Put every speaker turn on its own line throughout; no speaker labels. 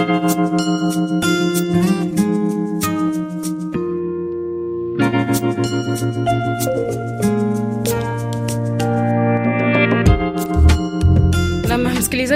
Thank you.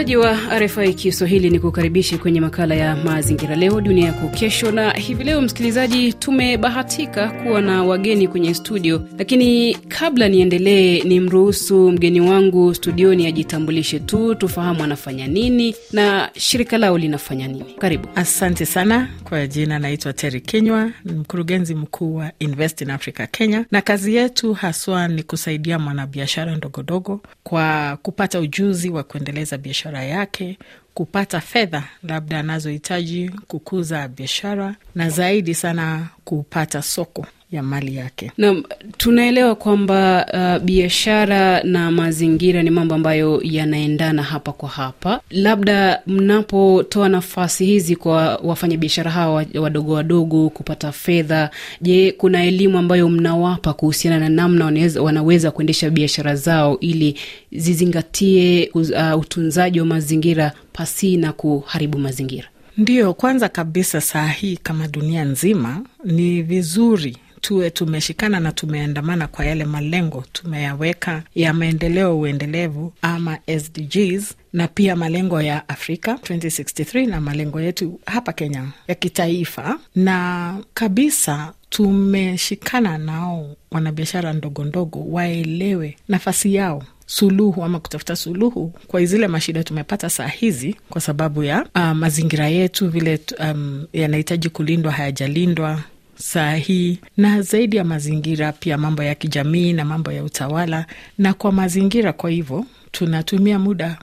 Msikilizaji wa RFI Kiswahili, ni kukaribisha kwenye makala ya mazingira leo dunia yako kesho. Na hivi leo, msikilizaji, tumebahatika kuwa na wageni kwenye studio, lakini kabla niendelee, ni mruhusu mgeni wangu studioni ajitambulishe tu, tufahamu anafanya nini na shirika lao linafanya nini. Karibu.
Asante sana. Kwa jina naitwa Teri Kinywa, mkurugenzi mkuu wa Invest in Africa Kenya, na kazi yetu haswa ni kusaidia mwanabiashara ndogondogo kwa kupata ujuzi wa kuendeleza biashara yake, kupata fedha labda anazohitaji kukuza biashara, na zaidi sana kupata soko ya mali yake.
Naam, tunaelewa kwamba uh, biashara na mazingira ni mambo ambayo yanaendana hapa kwa hapa. Labda mnapotoa nafasi hizi kwa wafanyabiashara hawa wadogo wadogo kupata fedha, je, kuna elimu ambayo mnawapa kuhusiana na namna wanaweza, wanaweza kuendesha biashara zao ili zizingatie uh, utunzaji wa mazingira pasi na kuharibu mazingira?
Ndiyo, kwanza kabisa saa hii kama dunia nzima ni vizuri tuwe tumeshikana na tumeandamana kwa yale malengo tumeyaweka ya maendeleo uendelevu ama SDGs na pia malengo ya Afrika 2063 na malengo yetu hapa Kenya ya kitaifa, na kabisa tumeshikana nao wanabiashara ndogo ndogo waelewe nafasi yao suluhu ama kutafuta suluhu kwa zile mashida tumepata saa hizi, kwa sababu ya uh, mazingira yetu vile um, yanahitaji kulindwa, hayajalindwa saa hii, na zaidi ya mazingira pia mambo ya kijamii na mambo ya utawala na kwa mazingira. Kwa hivyo tunatumia muda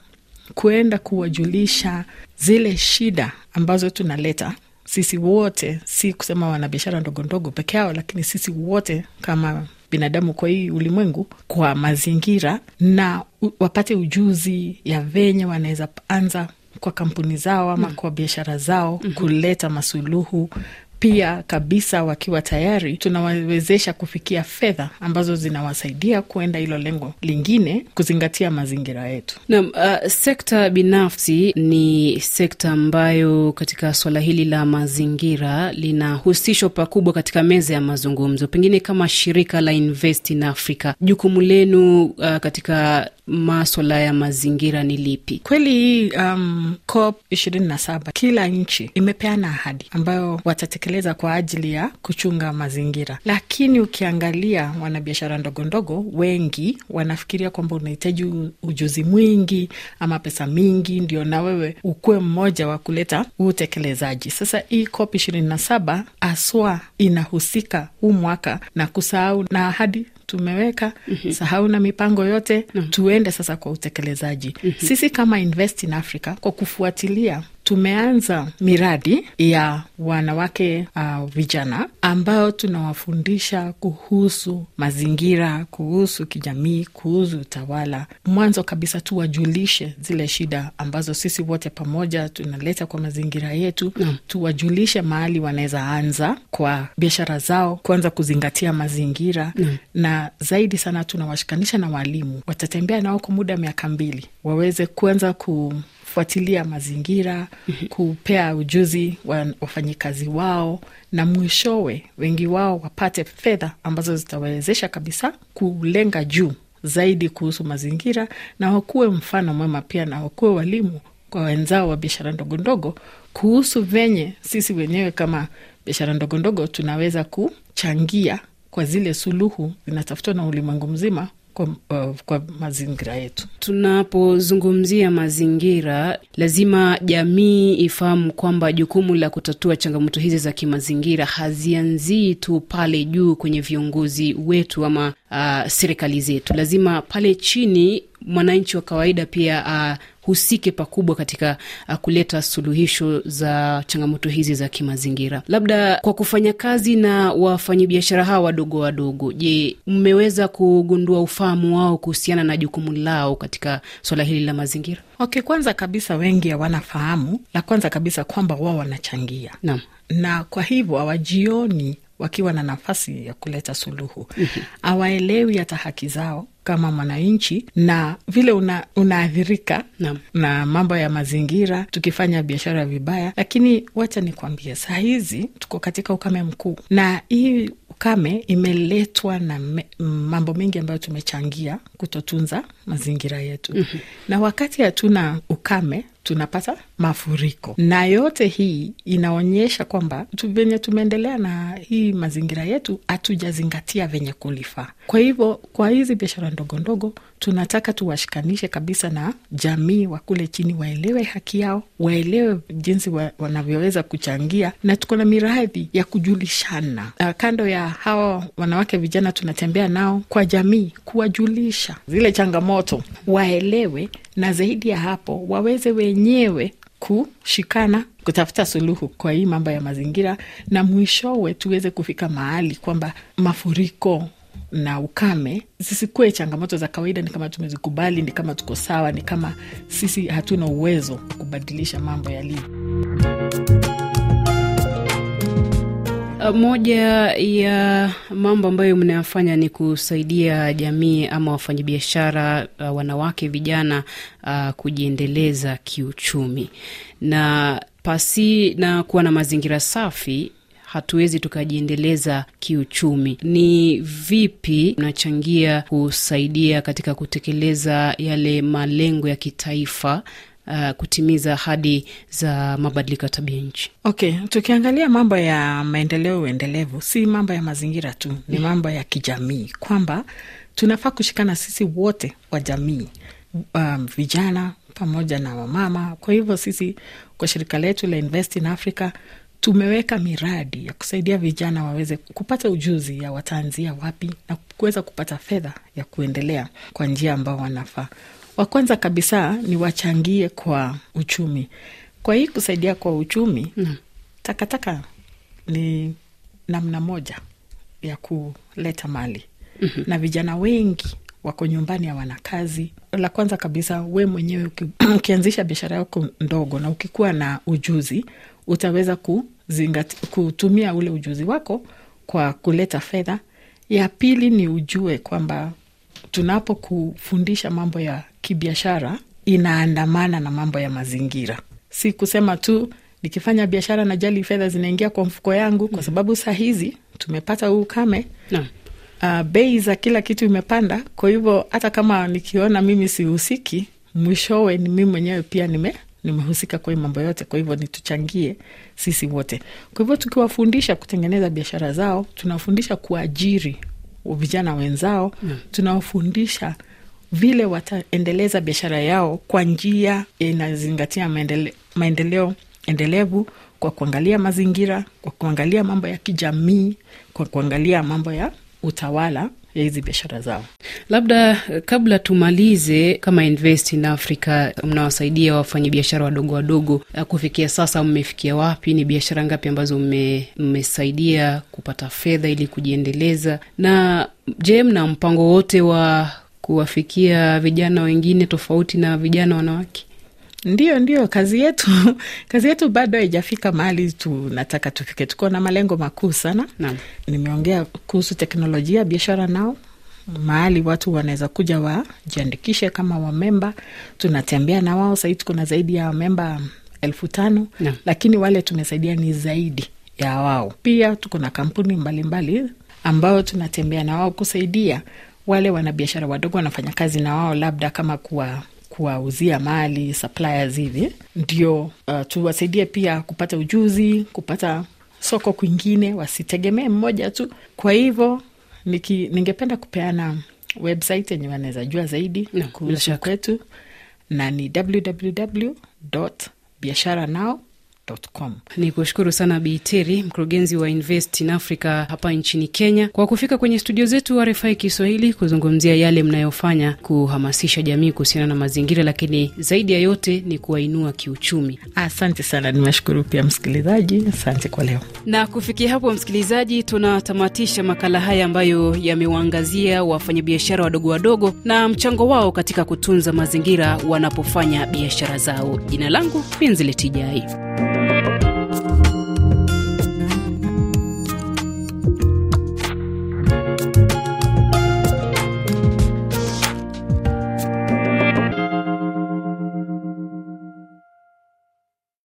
kuenda kuwajulisha zile shida ambazo tunaleta sisi wote, si kusema wanabiashara ndogondogo ndogo peke yao, lakini sisi wote kama binadamu kwa hii ulimwengu, kwa mazingira, na wapate ujuzi ya venye wanaweza anza kwa kampuni zao ama mm. kwa biashara zao mm -hmm. kuleta masuluhu pia kabisa, wakiwa tayari tunawawezesha kufikia fedha ambazo zinawasaidia kuenda hilo lengo lingine, kuzingatia mazingira yetu.
Naam, uh, sekta binafsi ni sekta ambayo katika suala hili la mazingira linahusishwa pakubwa katika meza ya mazungumzo. Pengine kama shirika la Invest in Africa, jukumu lenu uh, katika maswala ya mazingira ni lipi?
Kweli hii um, COP ishirini na saba kila nchi imepeana ahadi ambayo watatekeleza kwa ajili ya kuchunga mazingira, lakini ukiangalia wanabiashara ndogo ndogo wengi wanafikiria kwamba unahitaji ujuzi mwingi ama pesa mingi ndio na wewe ukuwe mmoja wa kuleta utekelezaji. Sasa hii COP ishirini na saba aswa inahusika huu mwaka na kusahau na ahadi tumeweka mm -hmm. Sahau na mipango yote mm -hmm. Tuende sasa kwa utekelezaji mm -hmm. Sisi kama Invest in Africa kwa kufuatilia tumeanza miradi ya wanawake uh, vijana ambao tunawafundisha kuhusu mazingira, kuhusu kijamii, kuhusu utawala. Mwanzo kabisa tuwajulishe zile shida ambazo sisi wote pamoja tunaleta kwa mazingira yetu mm. Tuwajulishe mahali wanaweza anza kwa biashara zao, kuanza kuzingatia mazingira mm. Na zaidi sana tunawashikanisha na walimu, watatembea nao kwa muda miaka mbili waweze kuanza ku fuatilia mazingira, kupea ujuzi wa wafanyikazi wao, na mwishowe wengi wao wapate fedha ambazo zitawawezesha kabisa kulenga juu zaidi kuhusu mazingira, na wakuwe mfano mwema pia, na wakuwe walimu kwa wenzao wa biashara ndogo ndogo. Kuhusu venye sisi wenyewe kama biashara ndogo ndogo tunaweza kuchangia kwa zile suluhu zinatafutwa na ulimwengu mzima kwa, uh, kwa mazingira yetu.
Tunapozungumzia mazingira, lazima jamii ifahamu kwamba jukumu la kutatua changamoto hizi za kimazingira hazianzii tu pale juu kwenye viongozi wetu ama uh, serikali zetu. Lazima pale chini mwananchi wa kawaida pia uh, pakubwa katika uh, kuleta suluhisho za changamoto hizi za kimazingira. Labda kwa kufanya kazi na wafanyabiashara hawa wadogo wadogo, je, mmeweza kugundua ufahamu wao kuhusiana na jukumu lao katika swala hili la mazingira?
Okay, kwanza kabisa wengi hawanafahamu la kwanza kabisa kwamba wao wanachangia.
Na,
na kwa hivyo hawajioni wakiwa na nafasi ya kuleta suluhu. Hawaelewi hata haki zao kama mwananchi na vile una, unaathirika
na,
na mambo ya mazingira tukifanya biashara vibaya. Lakini wacha nikwambie, saa hizi tuko katika ukame mkuu, na hii ukame imeletwa na me, mambo mengi ambayo tumechangia kutotunza mazingira yetu. mm-hmm. na wakati hatuna ukame tunapata mafuriko, na yote hii inaonyesha kwamba venye tumeendelea na hii mazingira yetu hatujazingatia venye kulifaa. Kwa hivyo kwa hizi biashara ndogo ndogo tunataka tuwashikanishe kabisa na jamii wa kule chini, waelewe haki yao, waelewe jinsi wa, wanavyoweza kuchangia, na tuko na miradi ya kujulishana. Uh, kando ya hawa wanawake vijana tunatembea nao kwa jamii, kuwajulisha zile changamoto, waelewe, na zaidi ya hapo waweze wenyewe kushikana kutafuta suluhu kwa hii mambo ya mazingira, na mwishowe tuweze kufika mahali kwamba mafuriko na ukame zisikuwe changamoto za kawaida. Ni kama tumezikubali, ni kama tuko sawa, ni kama sisi hatuna uwezo wa kubadilisha mambo yalivyo.
Moja ya mambo ambayo mnayafanya ni kusaidia jamii ama wafanyabiashara uh, wanawake vijana uh, kujiendeleza kiuchumi, na pasi na kuwa na mazingira safi hatuwezi tukajiendeleza kiuchumi. Ni vipi mnachangia kusaidia katika kutekeleza yale malengo ya kitaifa uh, kutimiza ahadi za mabadiliko ya tabia nchi?
Okay, tukiangalia mambo ya maendeleo endelevu, si mambo ya mazingira tu, ni mambo ya kijamii, kwamba tunafaa kushikana sisi wote wa jamii, um, vijana pamoja na wamama. Kwa hivyo sisi kwa shirika letu la Invest in Africa tumeweka miradi ya kusaidia vijana waweze kupata ujuzi ya wataanzia wapi na kuweza kupata fedha ya kuendelea kwa njia ambao wanafaa. Wa kwanza kabisa ni wachangie kwa uchumi. Kwa hii kusaidia kwa uchumi mm. Takataka ni namna moja ya kuleta mali mm-hmm. Na vijana wengi wako nyumbani, hawana kazi. La kwanza kabisa, we mwenyewe uki, ukianzisha biashara yako ndogo na ukikuwa na ujuzi utaweza kuzingati, kutumia ule ujuzi wako kwa kuleta fedha. Ya pili ni ujue kwamba tunapo kufundisha mambo ya kibiashara inaandamana na mambo ya mazingira, si kusema tu nikifanya biashara najali fedha zinaingia kwa mfuko yangu, kwa sababu saa hizi tumepata huu ukame
no.
Uh, bei za kila kitu imepanda. Kwa hivyo hata kama nikiona mimi sihusiki, mwishowe ni mimi mwenyewe pia nime nimehusika kwa mambo yote. Kwa hivyo nituchangie sisi wote. Kwa hivyo tukiwafundisha kutengeneza biashara zao, tunawafundisha kuajiri vijana wenzao tunawafundisha vile wataendeleza biashara yao kwa njia inazingatia maendele, maendeleo endelevu kwa kuangalia mazingira, kwa kuangalia mambo ya kijamii, kwa kuangalia mambo ya utawala ya hizi biashara zao.
Labda kabla tumalize, kama Invest in Africa mnawasaidia wafanyabiashara wadogo wadogo, kufikia sasa mmefikia wapi? Ni biashara ngapi ambazo mmesaidia kupata fedha ili kujiendeleza? Na je, mna mpango wote wa kuwafikia vijana wengine tofauti na vijana wanawake?
Ndio, ndio, kazi yetu kazi yetu bado haijafika mahali tunataka tufike. Tuko na malengo makuu sana. Nimeongea kuhusu teknolojia biashara nao mahali watu wanaweza kuja wajiandikishe kama wamemba, tunatembea na wao. Sahii tuko na zaidi ya wamemba elfu tano
na,
lakini wale tumesaidia ni zaidi ya wao. Pia tuko na kampuni mbalimbali mbali, ambao tunatembea na wao kusaidia wale wanabiashara wadogo wanafanya kazi na wao, labda kama kuwa kuwauzia mali suppliers hivi, ndio uh, tuwasaidie pia kupata ujuzi, kupata soko kwingine, wasitegemee mmoja tu. Kwa hivyo niki, ningependa kupeana website yenye wanaweza jua zaidi
No,
kuhusu kwetu na ni www biashara nao com.
Ni kushukuru sana Biiteri, mkurugenzi wa Invest in Africa hapa nchini Kenya, kwa kufika kwenye studio zetu RFI Kiswahili kuzungumzia yale mnayofanya kuhamasisha jamii kuhusiana na mazingira, lakini zaidi ya yote ni kuwainua kiuchumi.
Asante sana, nimeshukuru pia msikilizaji. Asante kwa leo.
Na kufikia hapo, msikilizaji, tunatamatisha makala haya ambayo yamewaangazia wafanyabiashara wadogo wadogo na mchango wao katika kutunza mazingira wanapofanya biashara zao. Jina langu Pinziletijai.